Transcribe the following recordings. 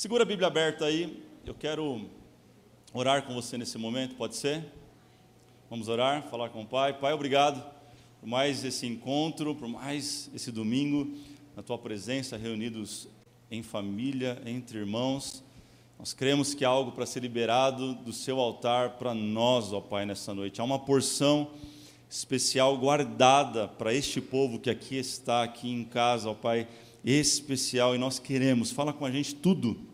Segura a Bíblia aberta aí. Eu quero orar com você nesse momento, pode ser? Vamos orar, falar com o Pai. Pai, obrigado por mais esse encontro, por mais esse domingo, na tua presença, reunidos em família, entre irmãos. Nós cremos que há algo para ser liberado do seu altar para nós, ó Pai, nessa noite. Há uma porção especial guardada para este povo que aqui está, aqui em casa, ó Pai, especial, e nós queremos, fala com a gente tudo,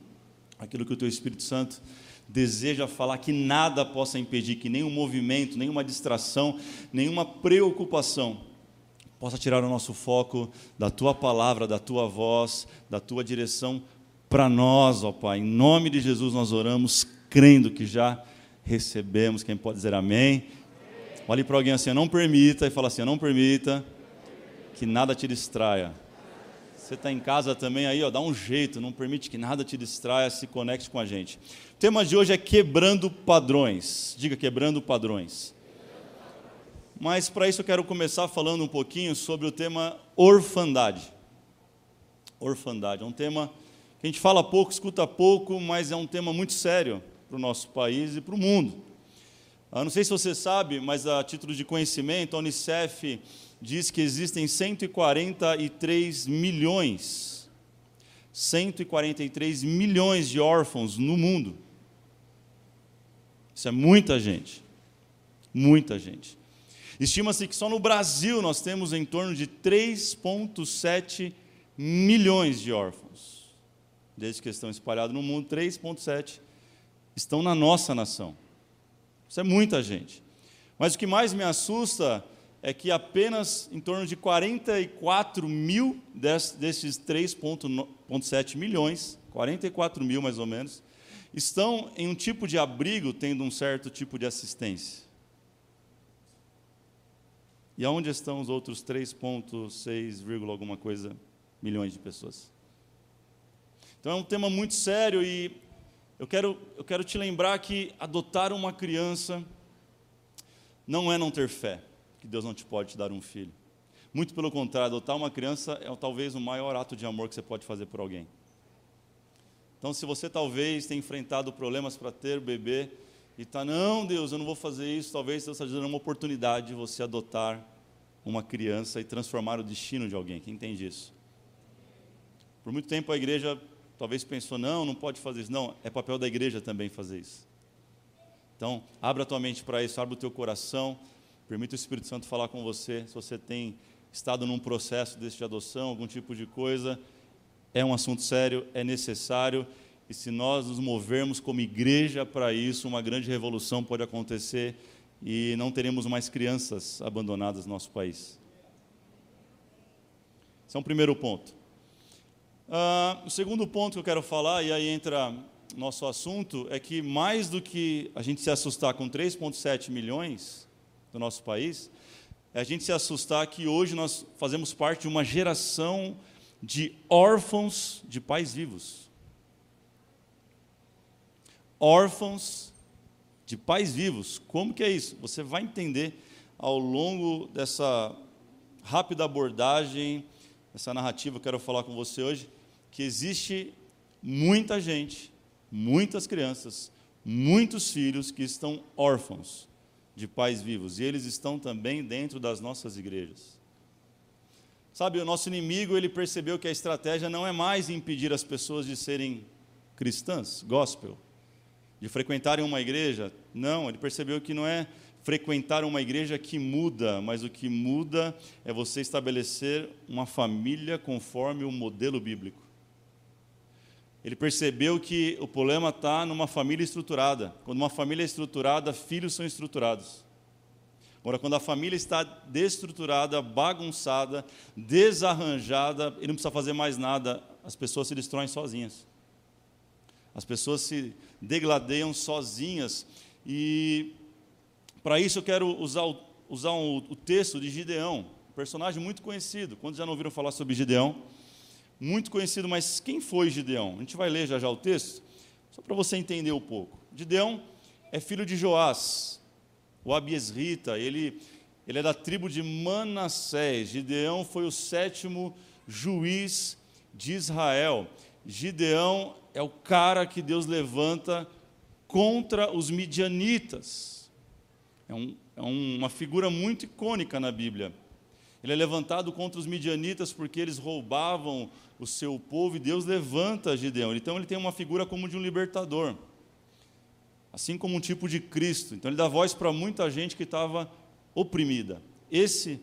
aquilo que o Teu Espírito Santo deseja falar, que nada possa impedir, que nenhum movimento, nenhuma distração, nenhuma preocupação possa tirar o nosso foco da Tua palavra, da Tua voz, da Tua direção para nós, ó Pai. Em nome de Jesus nós oramos, crendo que já recebemos. Quem pode dizer amém? Olhe para alguém assim, não permita, e fala assim, não permita que nada te distraia. Você está em casa também aí, ó, dá um jeito, não permite que nada te distraia, se conecte com a gente. O tema de hoje é quebrando padrões. Diga quebrando padrões. Mas para isso eu quero começar falando um pouquinho sobre o tema orfandade. Orfandade é um tema que a gente fala pouco, escuta pouco, mas é um tema muito sério para o nosso país e para o mundo. Eu não sei se você sabe, mas a título de conhecimento, a Unicef diz que existem 143 milhões, 143 milhões de órfãos no mundo. Isso é muita gente. Muita gente. Estima-se que só no Brasil nós temos em torno de 3,7 milhões de órfãos. Desde que estão espalhados no mundo, 3,7 estão na nossa nação. Isso é muita gente. Mas o que mais me assusta é que apenas em torno de 44 mil desses 3,7 milhões, 44 mil mais ou menos, estão em um tipo de abrigo tendo um certo tipo de assistência. E aonde estão os outros 3,6, alguma coisa milhões de pessoas? Então é um tema muito sério e eu quero, eu quero te lembrar que adotar uma criança não é não ter fé, que Deus não te pode te dar um filho. Muito pelo contrário, adotar uma criança é talvez o maior ato de amor que você pode fazer por alguém. Então, se você talvez tenha enfrentado problemas para ter bebê e está, não, Deus, eu não vou fazer isso, talvez Deus está dando uma oportunidade de você adotar uma criança e transformar o destino de alguém. Quem entende isso? Por muito tempo a igreja talvez pensou, não, não pode fazer isso. Não, é papel da igreja também fazer isso. Então, abra a tua mente para isso, abra o teu coração, permita o Espírito Santo falar com você. Se você tem estado num processo desse de adoção, algum tipo de coisa, é um assunto sério, é necessário, e se nós nos movermos como igreja para isso, uma grande revolução pode acontecer e não teremos mais crianças abandonadas no nosso país. Esse é um primeiro ponto. Uh, o segundo ponto que eu quero falar, e aí entra nosso assunto, é que mais do que a gente se assustar com 3,7 milhões do nosso país, é a gente se assustar que hoje nós fazemos parte de uma geração de órfãos de pais vivos. Órfãos de pais vivos. Como que é isso? Você vai entender ao longo dessa rápida abordagem, essa narrativa que eu quero falar com você hoje, que existe muita gente, muitas crianças, muitos filhos que estão órfãos de pais vivos, e eles estão também dentro das nossas igrejas. Sabe, o nosso inimigo, ele percebeu que a estratégia não é mais impedir as pessoas de serem cristãs, gospel, de frequentarem uma igreja. Não, ele percebeu que não é frequentar uma igreja que muda, mas o que muda é você estabelecer uma família conforme o modelo bíblico. Ele percebeu que o problema está numa família estruturada. Quando uma família é estruturada, filhos são estruturados. Agora, quando a família está destruturada, bagunçada, desarranjada, ele não precisa fazer mais nada, as pessoas se destroem sozinhas. As pessoas se degladeiam sozinhas. E para isso eu quero usar, o, usar um, o texto de Gideão, um personagem muito conhecido. Quando já não ouviram falar sobre Gideão? Muito conhecido, mas quem foi Gideão? A gente vai ler já já o texto, só para você entender um pouco. Gideão é filho de Joás, o Abiesrita, ele, ele é da tribo de Manassés. Gideão foi o sétimo juiz de Israel. Gideão é o cara que Deus levanta contra os midianitas. É, um, é uma figura muito icônica na Bíblia. Ele é levantado contra os midianitas porque eles roubavam o seu povo e Deus levanta Gideão. Então ele tem uma figura como de um libertador, assim como um tipo de Cristo. Então ele dá voz para muita gente que estava oprimida. Esse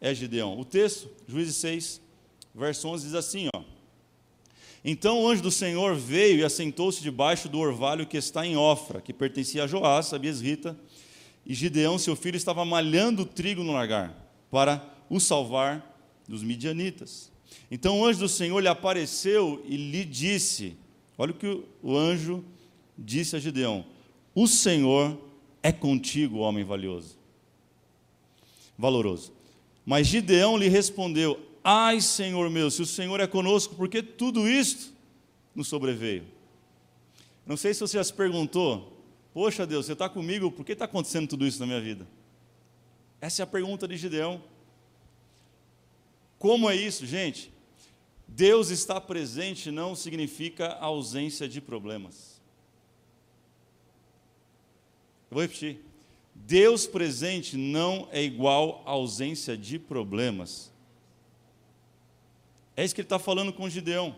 é Gideão. O texto, Juízes 6, verso 11 diz assim, ó: Então o anjo do Senhor veio e assentou-se debaixo do orvalho que está em Ofra, que pertencia a Joás, a Biesrita, e Gideão, seu filho, estava malhando trigo no lagar para o salvar dos midianitas. Então o anjo do Senhor lhe apareceu e lhe disse: Olha o que o anjo disse a Gideão: O Senhor é contigo, homem valioso. Valoroso. Mas Gideão lhe respondeu: Ai, Senhor meu, se o Senhor é conosco, por que tudo isto nos sobreveio? Não sei se você já se perguntou: Poxa Deus, você está comigo, por que está acontecendo tudo isso na minha vida? Essa é a pergunta de Gideão. Como é isso, gente? Deus está presente não significa ausência de problemas. Eu vou repetir. Deus presente não é igual a ausência de problemas. É isso que ele está falando com Gideão.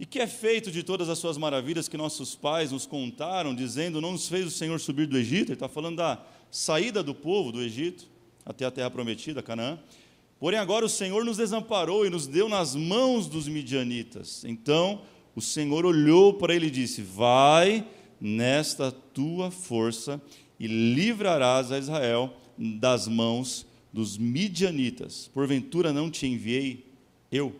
E que é feito de todas as suas maravilhas que nossos pais nos contaram, dizendo: Não nos fez o Senhor subir do Egito? Ele está falando da saída do povo do Egito até a terra prometida, Canaã. Porém, agora o Senhor nos desamparou e nos deu nas mãos dos midianitas. Então o Senhor olhou para ele e disse: Vai nesta tua força e livrarás a Israel das mãos dos midianitas. Porventura não te enviei eu?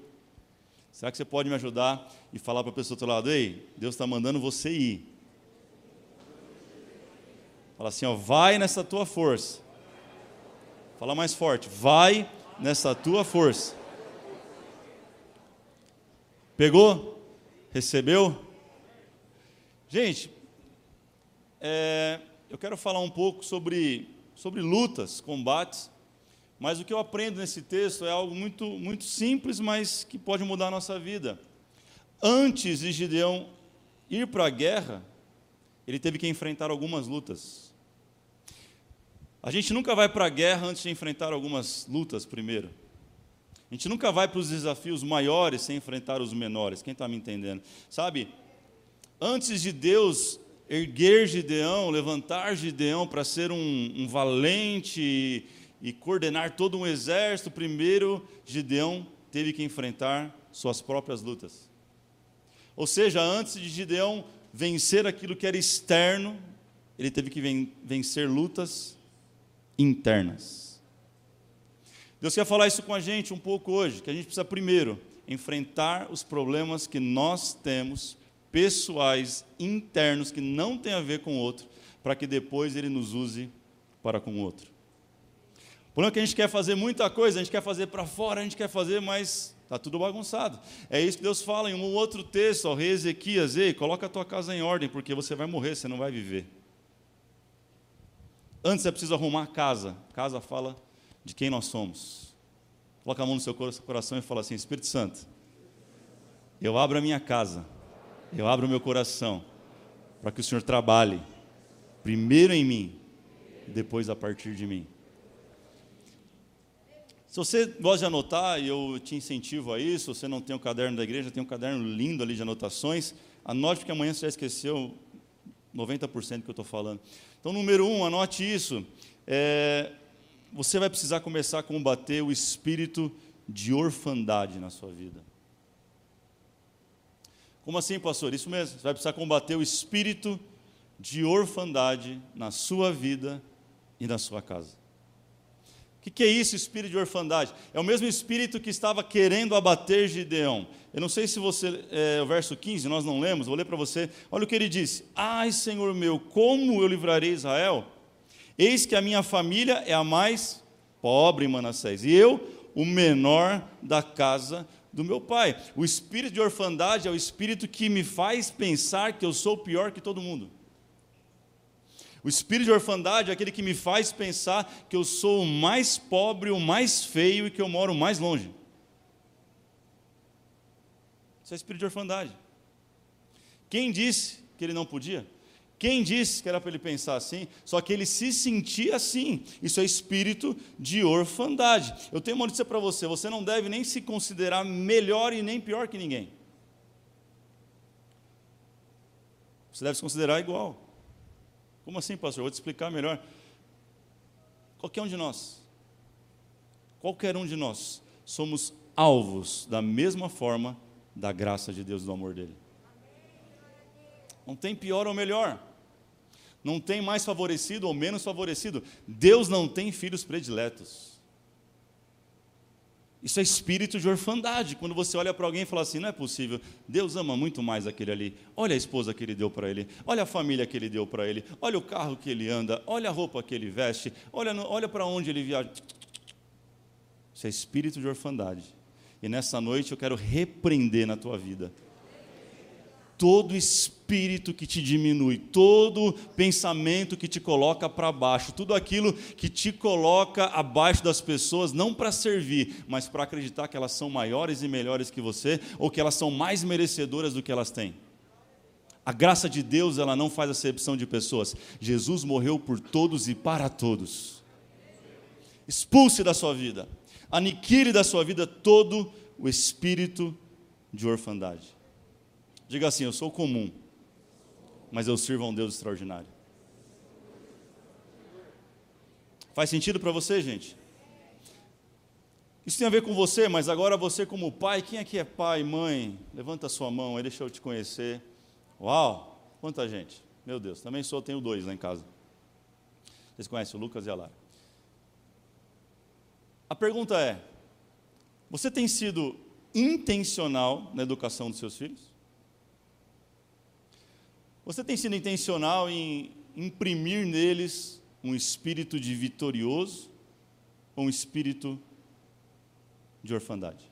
Será que você pode me ajudar e falar para a pessoa do outro lado: Ei, Deus está mandando você ir. Fala assim: ó, Vai nessa tua força. Fala mais forte: Vai nessa tua força. Pegou? Recebeu? Gente, é, eu quero falar um pouco sobre, sobre lutas, combates, mas o que eu aprendo nesse texto é algo muito, muito simples, mas que pode mudar a nossa vida. Antes de Gideão ir para a guerra, ele teve que enfrentar algumas lutas. A gente nunca vai para a guerra antes de enfrentar algumas lutas primeiro. A gente nunca vai para os desafios maiores sem enfrentar os menores. Quem está me entendendo? Sabe, antes de Deus erguer Gideão, levantar Gideão para ser um, um valente e, e coordenar todo um exército, primeiro Gideão teve que enfrentar suas próprias lutas. Ou seja, antes de Gideão vencer aquilo que era externo, ele teve que vencer lutas internas. Deus quer falar isso com a gente um pouco hoje, que a gente precisa primeiro enfrentar os problemas que nós temos, pessoais, internos, que não tem a ver com o outro, para que depois ele nos use para com o outro. O problema é que a gente quer fazer muita coisa, a gente quer fazer para fora, a gente quer fazer, mas está tudo bagunçado. É isso que Deus fala em um outro texto, ao rei Ezequias, ei, coloca a tua casa em ordem, porque você vai morrer, você não vai viver. Antes é preciso arrumar a casa. Casa fala de quem nós somos. Coloca a mão no seu coração e fala assim: Espírito Santo, eu abro a minha casa, eu abro o meu coração, para que o Senhor trabalhe, primeiro em mim, depois a partir de mim. Se você gosta de anotar, e eu te incentivo a isso, se você não tem o caderno da igreja, tem um caderno lindo ali de anotações, anote porque amanhã você já esqueceu 90% que eu estou falando. Então, número um, anote isso. É, você vai precisar começar a combater o espírito de orfandade na sua vida. Como assim, pastor? Isso mesmo. Você vai precisar combater o espírito de orfandade na sua vida e na sua casa. O que, que, é isso, espírito de orfandade? É o mesmo espírito que estava querendo abater Gideão. Eu não sei se você, é, o verso 15, nós não lemos, vou ler para você. Olha o que ele disse: Ai, Senhor meu, como eu livrarei Israel? Eis que a minha família é a mais pobre em Manassés, e eu, o menor da casa do meu pai. O espírito de orfandade é o espírito que me faz pensar que eu sou pior que todo mundo. O espírito de orfandade é aquele que me faz pensar que eu sou o mais pobre, o mais feio e que eu moro mais longe. Isso é espírito de orfandade. Quem disse que ele não podia? Quem disse que era para ele pensar assim? Só que ele se sentia assim. Isso é espírito de orfandade. Eu tenho uma notícia para você: você não deve nem se considerar melhor e nem pior que ninguém. Você deve se considerar igual. Como assim, pastor? vou te explicar melhor. Qualquer um de nós, qualquer um de nós, somos alvos da mesma forma da graça de Deus do amor dele. Não tem pior ou melhor. Não tem mais favorecido ou menos favorecido. Deus não tem filhos prediletos. Isso é espírito de orfandade. Quando você olha para alguém e fala assim: não é possível, Deus ama muito mais aquele ali. Olha a esposa que ele deu para ele, olha a família que ele deu para ele, olha o carro que ele anda, olha a roupa que ele veste, olha, olha para onde ele viaja. Isso é espírito de orfandade. E nessa noite eu quero repreender na tua vida todo espírito que te diminui, todo pensamento que te coloca para baixo, tudo aquilo que te coloca abaixo das pessoas, não para servir, mas para acreditar que elas são maiores e melhores que você, ou que elas são mais merecedoras do que elas têm. A graça de Deus, ela não faz acepção de pessoas. Jesus morreu por todos e para todos. Expulse da sua vida, aniquile da sua vida todo o espírito de orfandade. Diga assim: Eu sou comum, mas eu sirvo a um Deus extraordinário. Faz sentido para você, gente? Isso tem a ver com você, mas agora você, como pai, quem aqui é pai, mãe? Levanta a sua mão aí, deixa eu te conhecer. Uau, quanta gente. Meu Deus, também sou, tenho dois lá em casa. Vocês conhecem o Lucas e a Lara. A pergunta é: você tem sido intencional na educação dos seus filhos? Você tem sido intencional em imprimir neles um espírito de vitorioso ou um espírito de orfandade?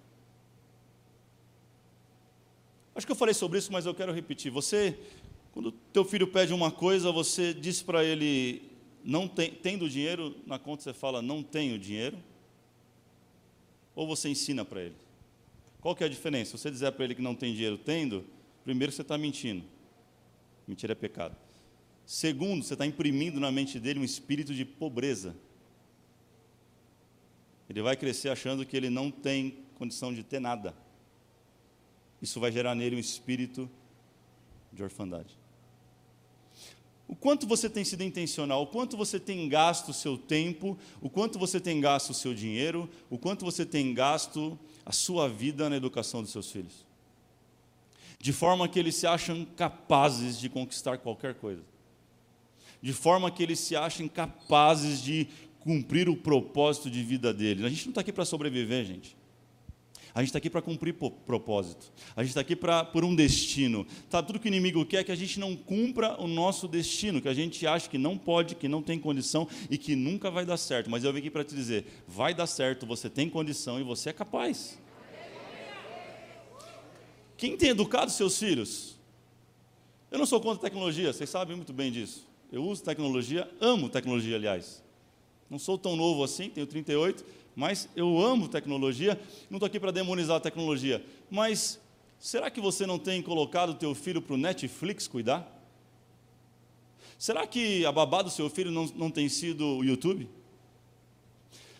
Acho que eu falei sobre isso, mas eu quero repetir. Você, quando teu filho pede uma coisa, você diz para ele, não tem, tendo dinheiro, na conta você fala, não tenho dinheiro? Ou você ensina para ele? Qual que é a diferença? Você dizer para ele que não tem dinheiro tendo, primeiro você está mentindo. Mentira é pecado. Segundo, você está imprimindo na mente dele um espírito de pobreza. Ele vai crescer achando que ele não tem condição de ter nada. Isso vai gerar nele um espírito de orfandade. O quanto você tem sido intencional, o quanto você tem gasto o seu tempo, o quanto você tem gasto o seu dinheiro, o quanto você tem gasto a sua vida na educação dos seus filhos de forma que eles se acham capazes de conquistar qualquer coisa, de forma que eles se achem capazes de cumprir o propósito de vida deles. A gente não está aqui para sobreviver, gente. A gente está aqui para cumprir propósito. A gente está aqui pra, por um destino. Tá, tudo que o inimigo quer é que a gente não cumpra o nosso destino, que a gente acha que não pode, que não tem condição e que nunca vai dar certo. Mas eu vim aqui para te dizer: vai dar certo, você tem condição e você é capaz. Quem tem educado seus filhos? Eu não sou contra tecnologia, vocês sabem muito bem disso. Eu uso tecnologia, amo tecnologia, aliás. Não sou tão novo assim, tenho 38, mas eu amo tecnologia. Não estou aqui para demonizar a tecnologia. Mas será que você não tem colocado o teu filho para o Netflix cuidar? Será que a babá do seu filho não, não tem sido o YouTube?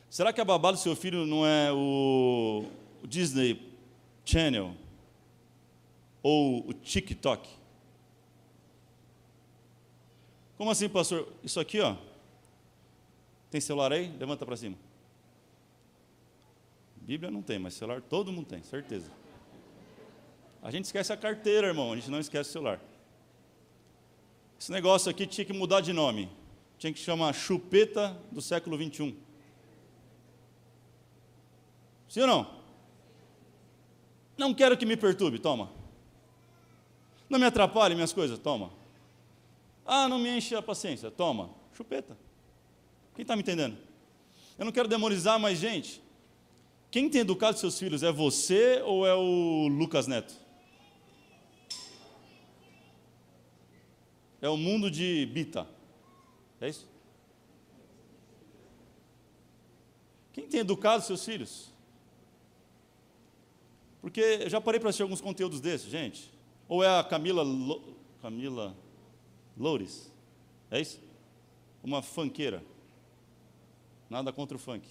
Será que a babá do seu filho não é o, Disney Channel? Ou o TikTok? Como assim, pastor? Isso aqui, ó. Tem celular aí? Levanta para cima. Bíblia não tem, mas celular todo mundo tem, certeza. A gente esquece a carteira, irmão, a gente não esquece o celular. Esse negócio aqui tinha que mudar de nome. Tinha que chamar chupeta do século 21. Sim ou não? Não quero que me perturbe, toma. Não me atrapalhe minhas coisas, toma. Ah, não me enche a paciência, toma. Chupeta. Quem está me entendendo? Eu não quero demonizar, mas, gente, quem tem educado seus filhos é você ou é o Lucas Neto? É o mundo de Bita. É isso? Quem tem educado seus filhos? Porque eu já parei para assistir alguns conteúdos desses, gente. Ou é a Camila, Lo, Camila Loures? É isso? Uma fanqueira. Nada contra o funk.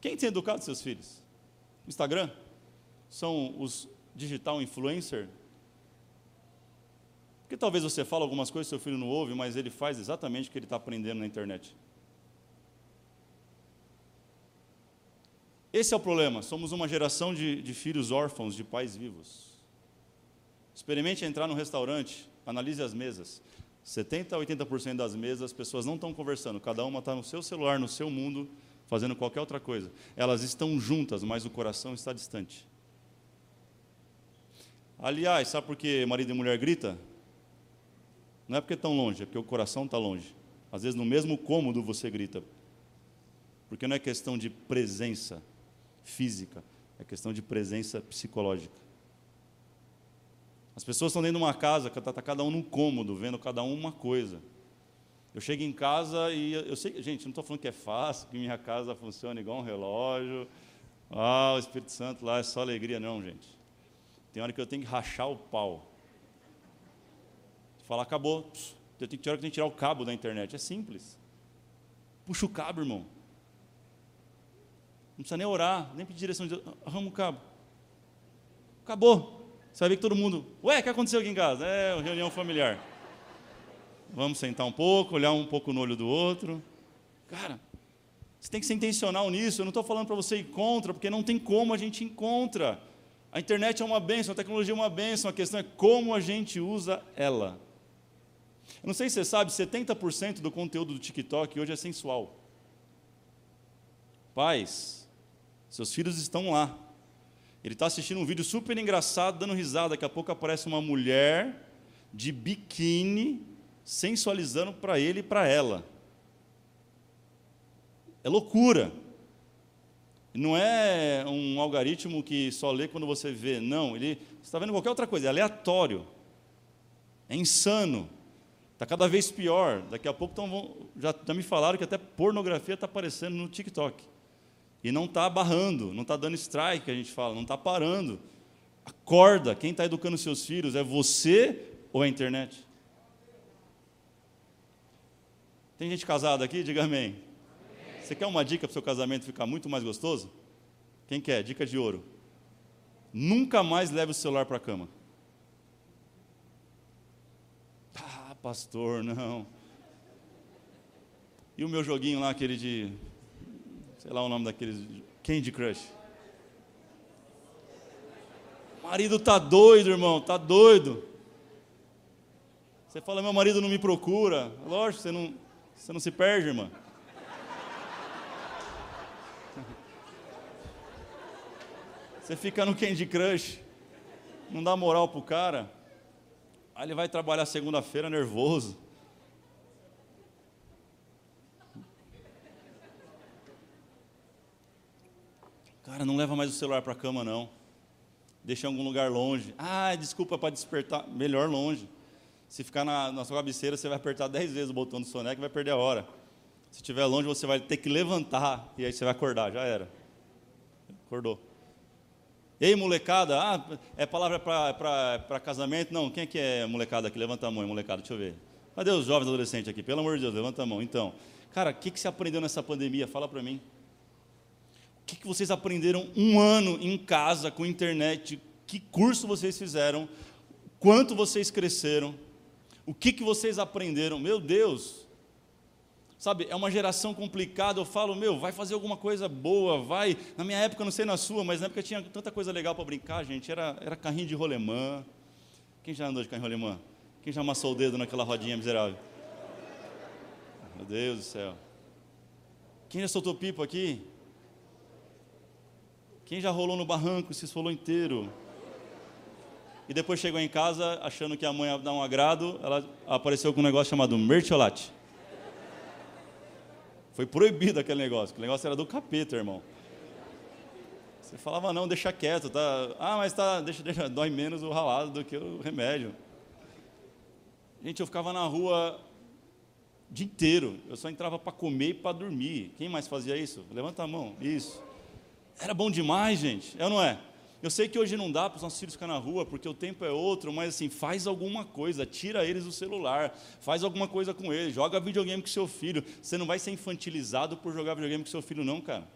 Quem tem educado seus filhos? Instagram? São os digital influencer? Porque talvez você fale algumas coisas seu filho não ouve, mas ele faz exatamente o que ele está aprendendo na internet. Esse é o problema. Somos uma geração de, de filhos órfãos de pais vivos. Experimente entrar num restaurante, analise as mesas. 70 a 80% das mesas as pessoas não estão conversando, cada uma está no seu celular, no seu mundo, fazendo qualquer outra coisa. Elas estão juntas, mas o coração está distante. Aliás, sabe por que marido e mulher grita? Não é porque estão longe, é porque o coração está longe. Às vezes no mesmo cômodo você grita. Porque não é questão de presença física, é questão de presença psicológica. As pessoas estão dentro de uma casa, está tá cada um num cômodo, vendo cada um uma coisa. Eu chego em casa e eu sei, gente, não estou falando que é fácil, que minha casa funciona igual um relógio. Ah, o Espírito Santo lá é só alegria, não, gente. Tem hora que eu tenho que rachar o pau. Falar, acabou. Eu tenho que, tenho que tirar o cabo da internet. É simples. Puxa o cabo, irmão. Não precisa nem orar, nem pedir direção de Deus. Arruma o cabo. Acabou. Você vai ver que todo mundo. Ué, o que aconteceu aqui em casa? É, reunião familiar. Vamos sentar um pouco, olhar um pouco no olho do outro. Cara, você tem que ser intencional nisso. Eu não estou falando para você ir contra, porque não tem como a gente encontra. A internet é uma benção, a tecnologia é uma benção, a questão é como a gente usa ela. Eu não sei se você sabe, 70% do conteúdo do TikTok hoje é sensual. Pais, seus filhos estão lá. Ele está assistindo um vídeo super engraçado, dando risada. Daqui a pouco aparece uma mulher de biquíni sensualizando para ele e para ela. É loucura. Não é um algoritmo que só lê quando você vê. Não, ele está vendo qualquer outra coisa. É aleatório. É insano. Está cada vez pior. Daqui a pouco tão, já, já me falaram que até pornografia está aparecendo no TikTok. E não está barrando, não está dando strike, que a gente fala, não está parando. Acorda, quem está educando seus filhos é você ou é a internet? Tem gente casada aqui? Diga amém. amém. Você quer uma dica para o seu casamento ficar muito mais gostoso? Quem quer? Dica de ouro. Nunca mais leve o celular para a cama. pastor, não. E o meu joguinho lá, aquele de. Sei lá o nome daqueles. Candy Crush. O marido tá doido, irmão, tá doido. Você fala, meu marido não me procura. Lógico, você não, você não se perde, irmã. Você fica no Candy Crush, não dá moral pro cara. Aí ele vai trabalhar segunda-feira nervoso. Cara, não leva mais o celular para a cama, não. Deixa em algum lugar longe. Ah, desculpa para despertar. Melhor longe. Se ficar na, na sua cabeceira, você vai apertar dez vezes o botão do soneca e vai perder a hora. Se estiver longe, você vai ter que levantar e aí você vai acordar. Já era. Acordou. Ei, molecada, ah, é palavra para casamento? Não, quem é que é molecada aqui? Levanta a mão, molecada, deixa eu ver. Cadê os jovens adolescentes aqui? Pelo amor de Deus, levanta a mão. Então, cara, o que, que você aprendeu nessa pandemia? Fala para mim. Que, que vocês aprenderam um ano em casa com internet? Que curso vocês fizeram? Quanto vocês cresceram? O que, que vocês aprenderam? Meu Deus, Sabe, é uma geração complicada. Eu falo, meu, vai fazer alguma coisa boa, vai. Na minha época, não sei na sua, mas na época tinha tanta coisa legal para brincar, gente. Era, era carrinho de rolemã. Quem já andou de carrinho de rolemã? Quem já amassou o dedo naquela rodinha miserável? Meu Deus do céu. Quem já soltou pipa aqui? Quem já rolou no barranco se esfolou inteiro? E depois chegou em casa achando que a mãe ia dar um agrado, ela apareceu com um negócio chamado mertiolate. Foi proibido aquele negócio, o negócio era do capeta, irmão. Você falava, não, deixa quieto, tá? Ah, mas tá, deixa, deixa, dói menos o ralado do que o remédio. Gente, eu ficava na rua O dia inteiro. Eu só entrava para comer e para dormir. Quem mais fazia isso? Levanta a mão. Isso. Era bom demais, gente. É ou não é? Eu sei que hoje não dá para os nossos filhos ficar na rua, porque o tempo é outro, mas assim, faz alguma coisa, tira eles do celular, faz alguma coisa com eles, joga videogame com seu filho. Você não vai ser infantilizado por jogar videogame com seu filho, não, cara.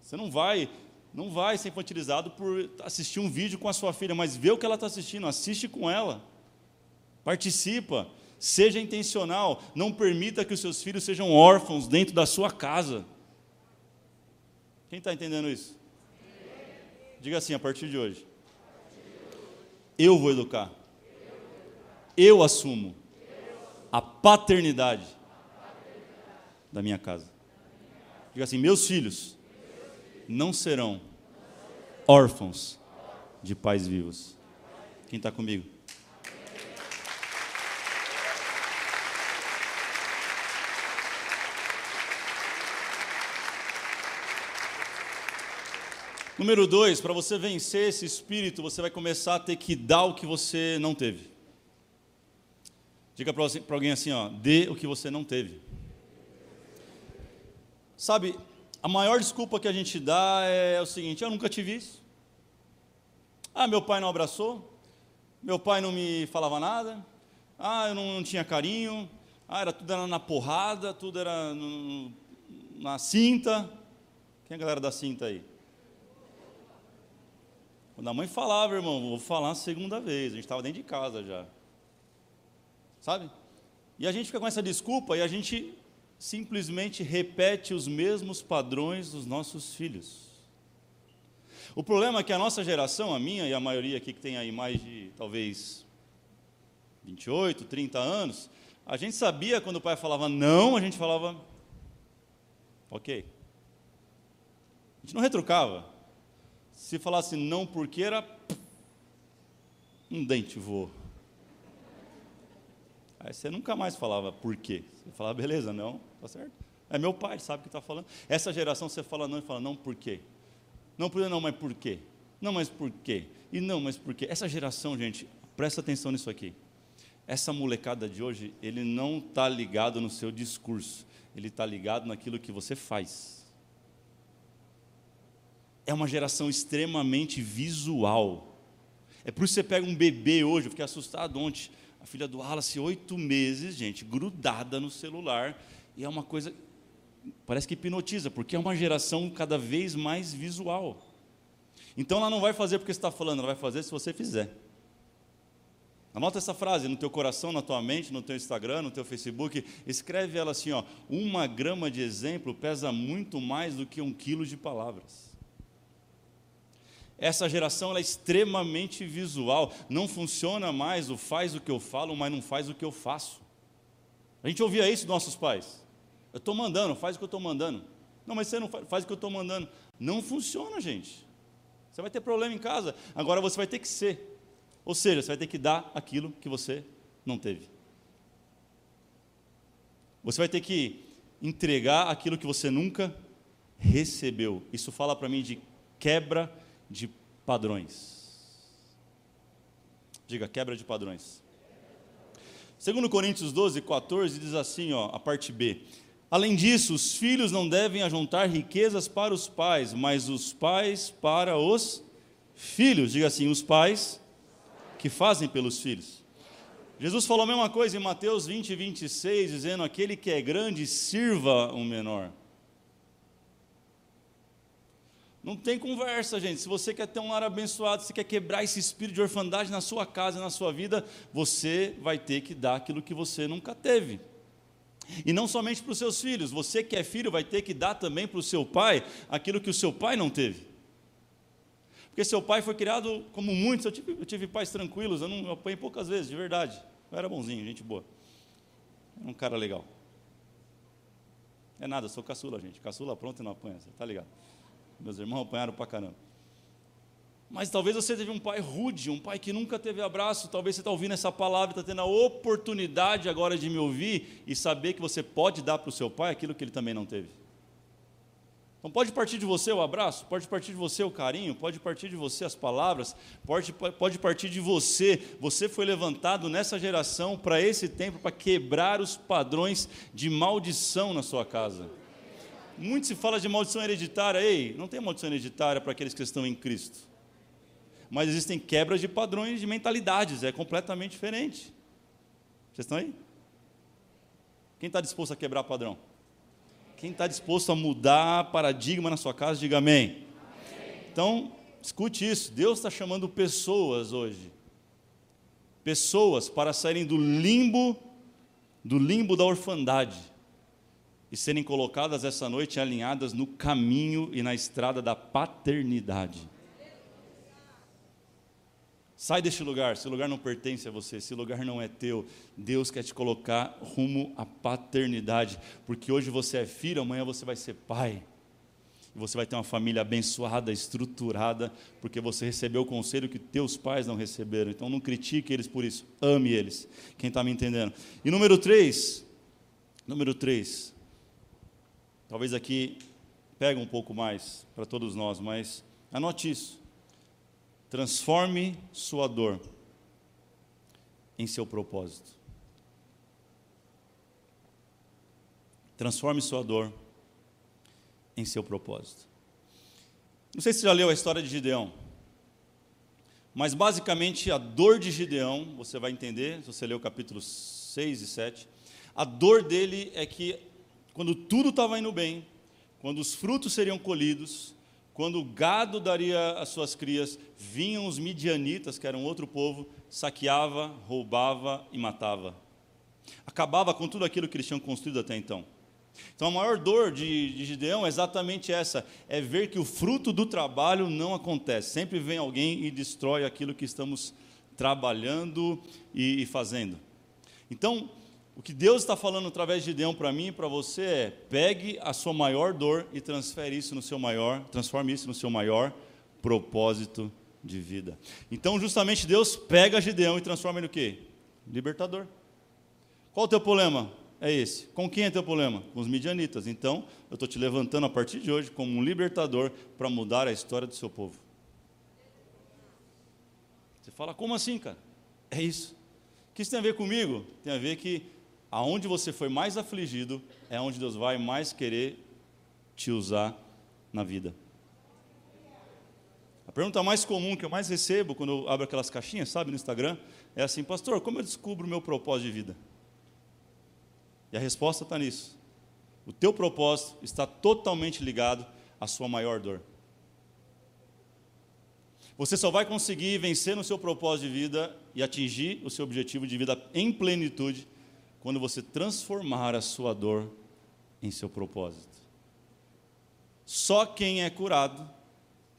Você não vai, não vai ser infantilizado por assistir um vídeo com a sua filha, mas vê o que ela está assistindo, assiste com ela. Participa, seja intencional, não permita que os seus filhos sejam órfãos dentro da sua casa. Quem está entendendo isso? Diga assim a partir de hoje. Eu vou educar. Eu assumo a paternidade da minha casa. Diga assim: meus filhos não serão órfãos de pais vivos. Quem está comigo? Número dois, para você vencer esse espírito, você vai começar a ter que dar o que você não teve. Diga para alguém assim, ó, dê o que você não teve. Sabe, a maior desculpa que a gente dá é o seguinte: eu nunca tive isso. Ah, meu pai não abraçou. Meu pai não me falava nada. Ah, eu não, não tinha carinho. Ah, era tudo era na porrada, tudo era no, na cinta. Quem é a galera da cinta aí? Quando a mãe falava, irmão, vou falar a segunda vez, a gente estava dentro de casa já. Sabe? E a gente fica com essa desculpa e a gente simplesmente repete os mesmos padrões dos nossos filhos. O problema é que a nossa geração, a minha e a maioria aqui que tem aí mais de talvez 28, 30 anos, a gente sabia quando o pai falava não, a gente falava ok. A gente não retrucava. Se falasse não porque era um dente voou. Aí você nunca mais falava por quê. Você falava, beleza, não, tá certo. É meu pai, sabe o que está falando. Essa geração você fala não e fala, não, por quê? Não, por não, mas por quê? Não, mas por quê? E não, mas por quê? Essa geração, gente, presta atenção nisso aqui. Essa molecada de hoje, ele não está ligado no seu discurso, ele está ligado naquilo que você faz é uma geração extremamente visual. É por isso que você pega um bebê hoje, eu fiquei assustado ontem, a filha do Wallace, oito meses, gente, grudada no celular, e é uma coisa, parece que hipnotiza, porque é uma geração cada vez mais visual. Então ela não vai fazer porque você está falando, ela vai fazer se você fizer. Anota essa frase no teu coração, na tua mente, no teu Instagram, no teu Facebook. Escreve ela assim: ó, uma grama de exemplo pesa muito mais do que um quilo de palavras. Essa geração é extremamente visual. Não funciona mais o faz o que eu falo, mas não faz o que eu faço. A gente ouvia isso dos nossos pais. Eu estou mandando, faz o que eu estou mandando. Não, mas você não faz, faz o que eu estou mandando. Não funciona, gente. Você vai ter problema em casa. Agora você vai ter que ser. Ou seja, você vai ter que dar aquilo que você não teve. Você vai ter que entregar aquilo que você nunca recebeu. Isso fala para mim de quebra de padrões. Diga, quebra de padrões. Segundo Coríntios 12, 14, diz assim, ó, a parte B. Além disso, os filhos não devem ajuntar riquezas para os pais, mas os pais para os filhos. Diga assim, os pais que fazem pelos filhos. Jesus falou a mesma coisa em Mateus 20, 26, dizendo: Aquele que é grande, sirva o menor. Não tem conversa, gente. Se você quer ter um lar abençoado, se quer quebrar esse espírito de orfandade na sua casa, na sua vida, você vai ter que dar aquilo que você nunca teve. E não somente para os seus filhos, você que é filho vai ter que dar também para o seu pai aquilo que o seu pai não teve. Porque seu pai foi criado como muitos, eu tive, eu tive pais tranquilos, eu não eu apanhei poucas vezes, de verdade. Eu era bonzinho, gente boa. Era um cara legal. É nada, sou caçula, gente. Caçula pronto e não apanha, você tá ligado? Meus irmãos apanharam para caramba. Mas talvez você teve um pai rude, um pai que nunca teve abraço. Talvez você está ouvindo essa palavra, está tendo a oportunidade agora de me ouvir e saber que você pode dar para o seu pai aquilo que ele também não teve. Então pode partir de você o abraço, pode partir de você o carinho, pode partir de você as palavras, pode, pode partir de você. Você foi levantado nessa geração para esse tempo, para quebrar os padrões de maldição na sua casa. Muito se fala de maldição hereditária, ei, não tem maldição hereditária para aqueles que estão em Cristo. Mas existem quebras de padrões de mentalidades, é completamente diferente. Vocês estão aí? Quem está disposto a quebrar padrão? Quem está disposto a mudar paradigma na sua casa, diga amém. amém. Então, escute isso: Deus está chamando pessoas hoje. Pessoas para saírem do limbo, do limbo da orfandade e serem colocadas essa noite alinhadas no caminho e na estrada da paternidade. Sai deste lugar, esse lugar não pertence a você, esse lugar não é teu. Deus quer te colocar rumo à paternidade, porque hoje você é filho, amanhã você vai ser pai. E você vai ter uma família abençoada, estruturada, porque você recebeu o conselho que teus pais não receberam. Então não critique eles por isso, ame eles. Quem está me entendendo? E número três, número três, talvez aqui pega um pouco mais para todos nós, mas anote isso. Transforme sua dor em seu propósito. Transforme sua dor em seu propósito. Não sei se você já leu a história de Gideão, mas basicamente a dor de Gideão, você vai entender, se você ler o capítulo 6 e 7, a dor dele é que quando tudo estava indo bem, quando os frutos seriam colhidos, quando o gado daria as suas crias, vinham os midianitas, que eram outro povo, saqueava, roubava e matava. Acabava com tudo aquilo que eles tinham construído até então. Então a maior dor de, de Gideão é exatamente essa: é ver que o fruto do trabalho não acontece. Sempre vem alguém e destrói aquilo que estamos trabalhando e, e fazendo. Então, o que Deus está falando através de Gideão para mim e para você é: pegue a sua maior dor e transfere isso no seu maior, transforme isso no seu maior propósito de vida. Então, justamente Deus pega Gideão e transforma ele no quê? Libertador. Qual o teu problema? É esse. Com quem é teu problema? Com os midianitas. Então, eu estou te levantando a partir de hoje como um libertador para mudar a história do seu povo. Você fala, como assim, cara? É isso. O que isso tem a ver comigo? Tem a ver que aonde você foi mais afligido, é onde Deus vai mais querer te usar na vida. A pergunta mais comum que eu mais recebo quando eu abro aquelas caixinhas, sabe, no Instagram, é assim: Pastor, como eu descubro o meu propósito de vida? E a resposta está nisso. O teu propósito está totalmente ligado à sua maior dor. Você só vai conseguir vencer no seu propósito de vida e atingir o seu objetivo de vida em plenitude quando você transformar a sua dor em seu propósito. Só quem é curado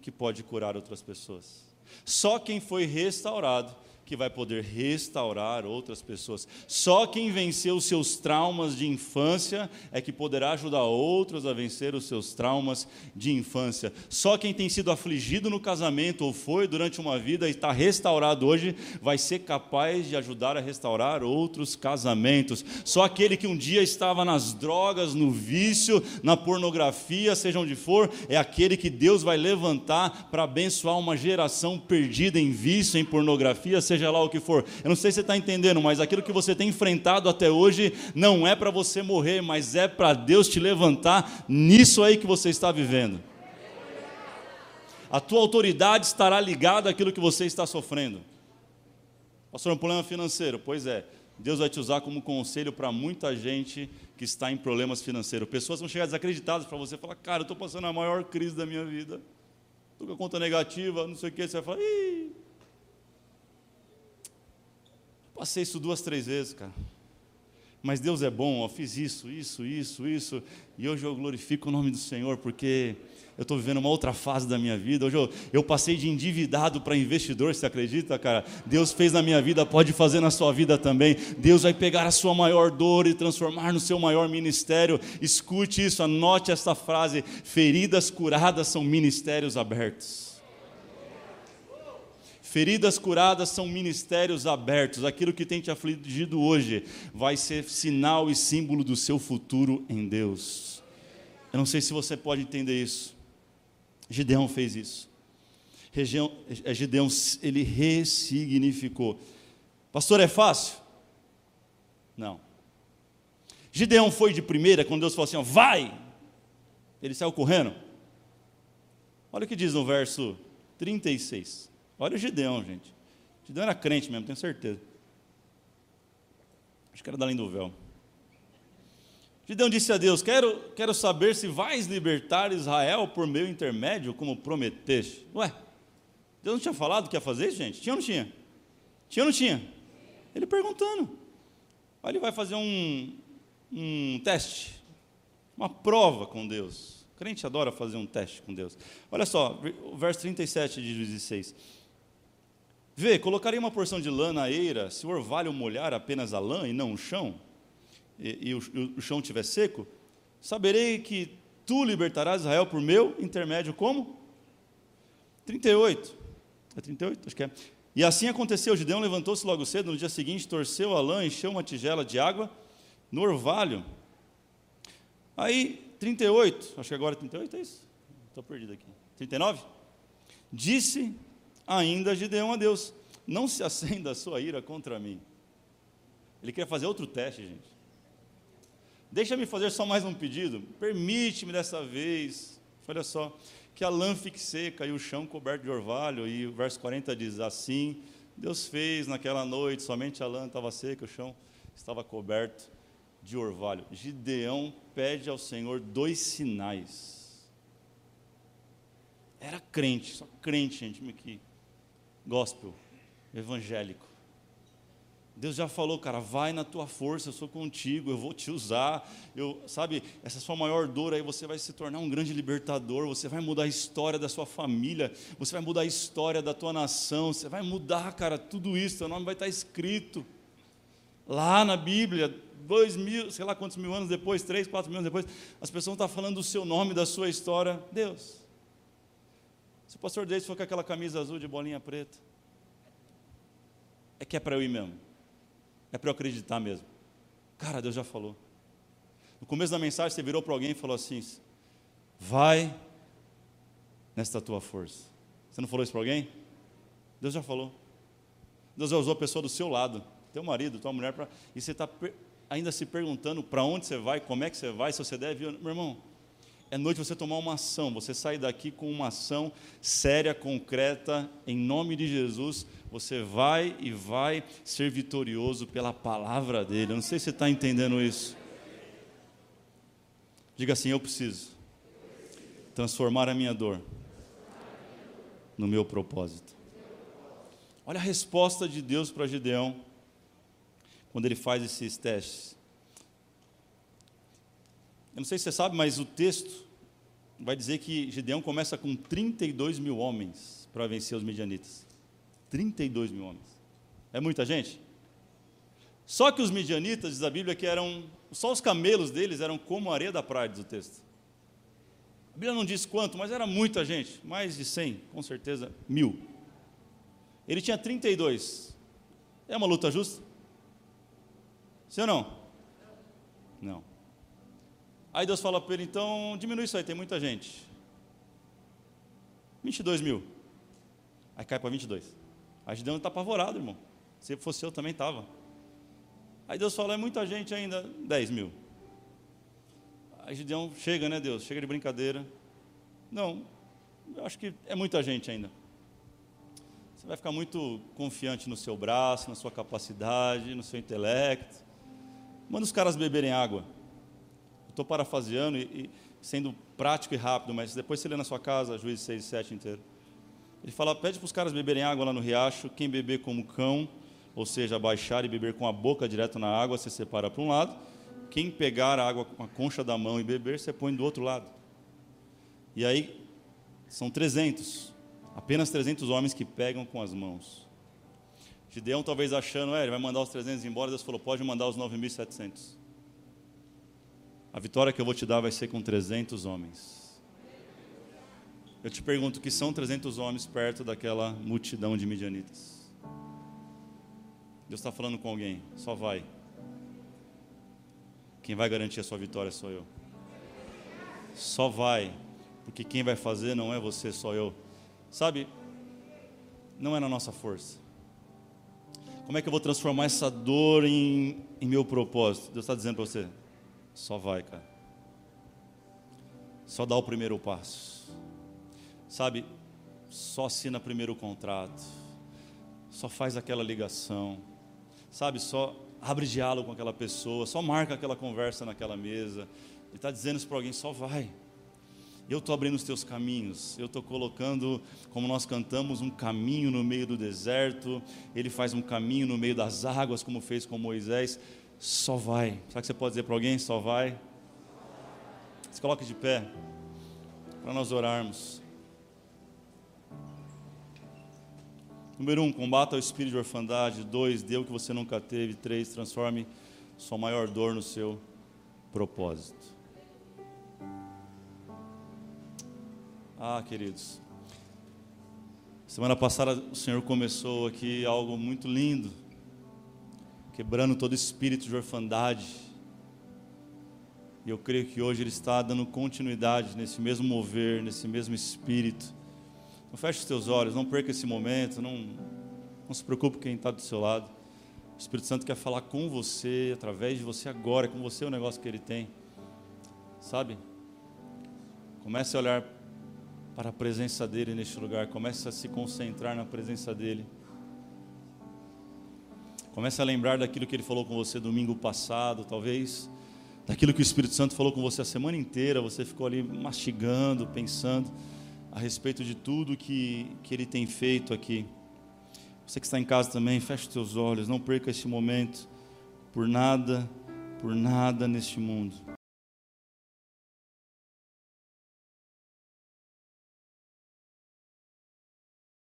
que pode curar outras pessoas. Só quem foi restaurado que vai poder restaurar outras pessoas. Só quem venceu os seus traumas de infância é que poderá ajudar outros a vencer os seus traumas de infância. Só quem tem sido afligido no casamento ou foi durante uma vida e está restaurado hoje vai ser capaz de ajudar a restaurar outros casamentos. Só aquele que um dia estava nas drogas, no vício, na pornografia, seja onde for, é aquele que Deus vai levantar para abençoar uma geração perdida em vício, em pornografia, seja lá o que for. Eu não sei se você está entendendo, mas aquilo que você tem enfrentado até hoje não é para você morrer, mas é para Deus te levantar nisso aí que você está vivendo. A tua autoridade estará ligada àquilo que você está sofrendo. Pastor, um problema financeiro? Pois é. Deus vai te usar como conselho para muita gente que está em problemas financeiros. Pessoas vão chegar desacreditadas para você e falar: Cara, eu estou passando a maior crise da minha vida. Estou com a conta negativa, não sei o que. Você vai falar: Ih, Passei isso duas, três vezes, cara. Mas Deus é bom, ó, fiz isso, isso, isso, isso. E hoje eu glorifico o nome do Senhor, porque eu estou vivendo uma outra fase da minha vida. Hoje eu, eu passei de endividado para investidor, você acredita, cara? Deus fez na minha vida, pode fazer na sua vida também. Deus vai pegar a sua maior dor e transformar no seu maior ministério. Escute isso, anote essa frase: feridas curadas são ministérios abertos. Feridas curadas são ministérios abertos. Aquilo que tem te afligido hoje vai ser sinal e símbolo do seu futuro em Deus. Eu não sei se você pode entender isso. Gideão fez isso. É, Gideão, ele ressignificou. Pastor, é fácil? Não. Gideão foi de primeira, quando Deus falou assim: ó, vai! Ele saiu correndo. Olha o que diz no verso 36. Olha o Gideão, gente. Gideão era crente mesmo, tenho certeza. Acho que era da além do véu. Gideão disse a Deus: quero, quero saber se vais libertar Israel por meu intermédio, como prometeste. Ué, Deus não tinha falado que ia fazer isso, gente? Tinha ou não tinha? Tinha ou não tinha? Ele perguntando. Aí ele vai fazer um, um teste, uma prova com Deus. O crente adora fazer um teste com Deus. Olha só, o verso 37 de Juízes 6. Vê, colocarei uma porção de lã na eira, se o orvalho molhar apenas a lã e não o chão, e, e o, o chão estiver seco, saberei que tu libertarás Israel por meu intermédio como? 38. É 38? Acho que é. E assim aconteceu, Gideão levantou-se logo cedo, no dia seguinte torceu a lã, encheu uma tigela de água no orvalho. Aí, 38, acho que agora é 38, é isso? Estou perdido aqui. 39? Disse ainda Gideão a Deus: Não se acenda a sua ira contra mim. Ele quer fazer outro teste, gente. Deixa-me fazer só mais um pedido. Permite-me dessa vez. Olha só, que a lã fique seca e o chão coberto de orvalho. E o verso 40 diz: Assim Deus fez naquela noite, somente a lã estava seca, o chão estava coberto de orvalho. Gideão pede ao Senhor dois sinais. Era crente, só crente, gente, aqui gospel, evangélico. Deus já falou, cara, vai na tua força, eu sou contigo, eu vou te usar. Eu, sabe, essa sua maior dor aí você vai se tornar um grande libertador, você vai mudar a história da sua família, você vai mudar a história da tua nação, você vai mudar, cara, tudo isso, teu nome vai estar escrito lá na Bíblia, dois mil, sei lá quantos mil anos depois, três, quatro mil anos depois, as pessoas estão falando do seu nome, da sua história. Deus. Se o pastor Deus for com aquela camisa azul de bolinha preta, é que é para eu ir mesmo. É para eu acreditar mesmo. Cara, Deus já falou. No começo da mensagem, você virou para alguém e falou assim: Vai nesta tua força. Você não falou isso para alguém? Deus já falou. Deus já usou a pessoa do seu lado, teu marido, tua mulher, pra... e você está ainda se perguntando para onde você vai, como é que você vai, se você deve. Meu irmão, é noite você tomar uma ação, você sair daqui com uma ação séria, concreta, em nome de Jesus, você vai e vai ser vitorioso pela palavra dele. Eu não sei se você está entendendo isso. Diga assim: Eu preciso transformar a minha dor no meu propósito. Olha a resposta de Deus para Gideão quando ele faz esses testes. Eu não sei se você sabe, mas o texto vai dizer que Gideão começa com 32 mil homens para vencer os midianitas. 32 mil homens. É muita gente? Só que os midianitas, diz a Bíblia, que eram. Só os camelos deles eram como a areia da praia, diz o texto. A Bíblia não diz quanto, mas era muita gente. Mais de 100, com certeza, mil. Ele tinha 32. É uma luta justa? Sim ou não? Não. Aí Deus fala para ele, então diminui isso aí, tem muita gente. 22 mil. Aí cai para 22. Aí Gideão está apavorado, irmão. Se fosse eu também estava. Aí Deus fala, é muita gente ainda, 10 mil. Aí Gideão chega, né, Deus? Chega de brincadeira. Não, eu acho que é muita gente ainda. Você vai ficar muito confiante no seu braço, na sua capacidade, no seu intelecto. Manda os caras beberem água. Estou parafraseando e, e, sendo prático e rápido, mas depois você lê na sua casa, Juízes 6 e 7 inteiro. Ele fala: pede para os caras beberem água lá no riacho, quem beber como cão, ou seja, baixar e beber com a boca direto na água, você separa para um lado. Quem pegar a água com a concha da mão e beber, você põe do outro lado. E aí, são 300, apenas 300 homens que pegam com as mãos. Gideão talvez achando, é, ele vai mandar os 300 embora, Deus falou, pode mandar os 9.700. A vitória que eu vou te dar vai ser com 300 homens. Eu te pergunto, que são 300 homens perto daquela multidão de midianitas? Deus está falando com alguém, só vai. Quem vai garantir a sua vitória sou eu. Só vai, porque quem vai fazer não é você, só eu. Sabe, não é na nossa força. Como é que eu vou transformar essa dor em, em meu propósito? Deus está dizendo para você: só vai, cara. Só dá o primeiro passo. Sabe, só assina primeiro o contrato. Só faz aquela ligação. Sabe, só abre diálogo com aquela pessoa. Só marca aquela conversa naquela mesa. Ele está dizendo isso para alguém: só vai. Eu estou abrindo os teus caminhos, eu estou colocando, como nós cantamos, um caminho no meio do deserto, ele faz um caminho no meio das águas, como fez com Moisés. Só vai. O que você pode dizer para alguém? Só vai. Se coloque de pé, para nós orarmos. Número um, combata o espírito de orfandade. Dois, dê o que você nunca teve. Três, transforme sua maior dor no seu propósito. Ah, queridos, semana passada o Senhor começou aqui algo muito lindo, quebrando todo espírito de orfandade. E eu creio que hoje Ele está dando continuidade nesse mesmo mover, nesse mesmo espírito. Não feche os teus olhos, não perca esse momento, não, não se preocupe com quem está do seu lado. O Espírito Santo quer falar com você, através de você agora, com você é o negócio que Ele tem. Sabe? Comece a olhar para a presença dEle neste lugar. Comece a se concentrar na presença dEle. Comece a lembrar daquilo que Ele falou com você domingo passado, talvez. Daquilo que o Espírito Santo falou com você a semana inteira. Você ficou ali mastigando, pensando a respeito de tudo que, que Ele tem feito aqui. Você que está em casa também, feche os seus olhos. Não perca este momento por nada, por nada neste mundo.